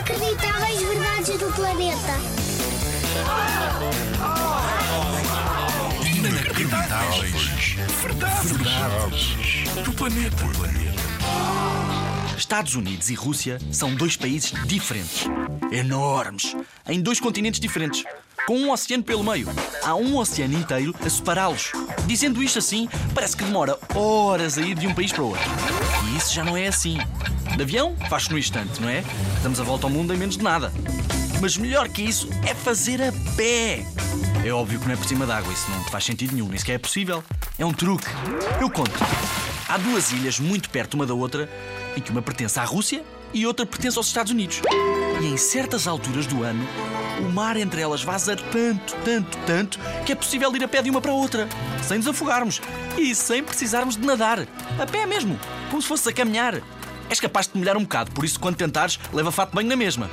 Inacreditáveis verdades do planeta. Inacreditáveis. Verdades. Verdades. Do planeta. Estados Unidos e Rússia são dois países diferentes, enormes, em dois continentes diferentes, com um oceano pelo meio. Há um oceano inteiro a separá-los. Dizendo isto assim, parece que demora horas a ir de um país para outro. E isso já não é assim. De avião, faz-se no instante, não é? Damos a volta ao mundo em menos de nada. Mas melhor que isso é fazer a pé. É óbvio que não é por cima d'água, isso não faz sentido nenhum, nem sequer é possível. É um truque. Eu conto. Há duas ilhas muito perto uma da outra, em que uma pertence à Rússia e outra pertence aos Estados Unidos. E em certas alturas do ano, o mar entre elas vaza tanto, tanto, tanto, que é possível ir a pé de uma para a outra, sem nos afogarmos e sem precisarmos de nadar. A pé mesmo, como se fosse a caminhar. És capaz de te molhar um bocado, por isso quando tentares, leva fato bem na mesma.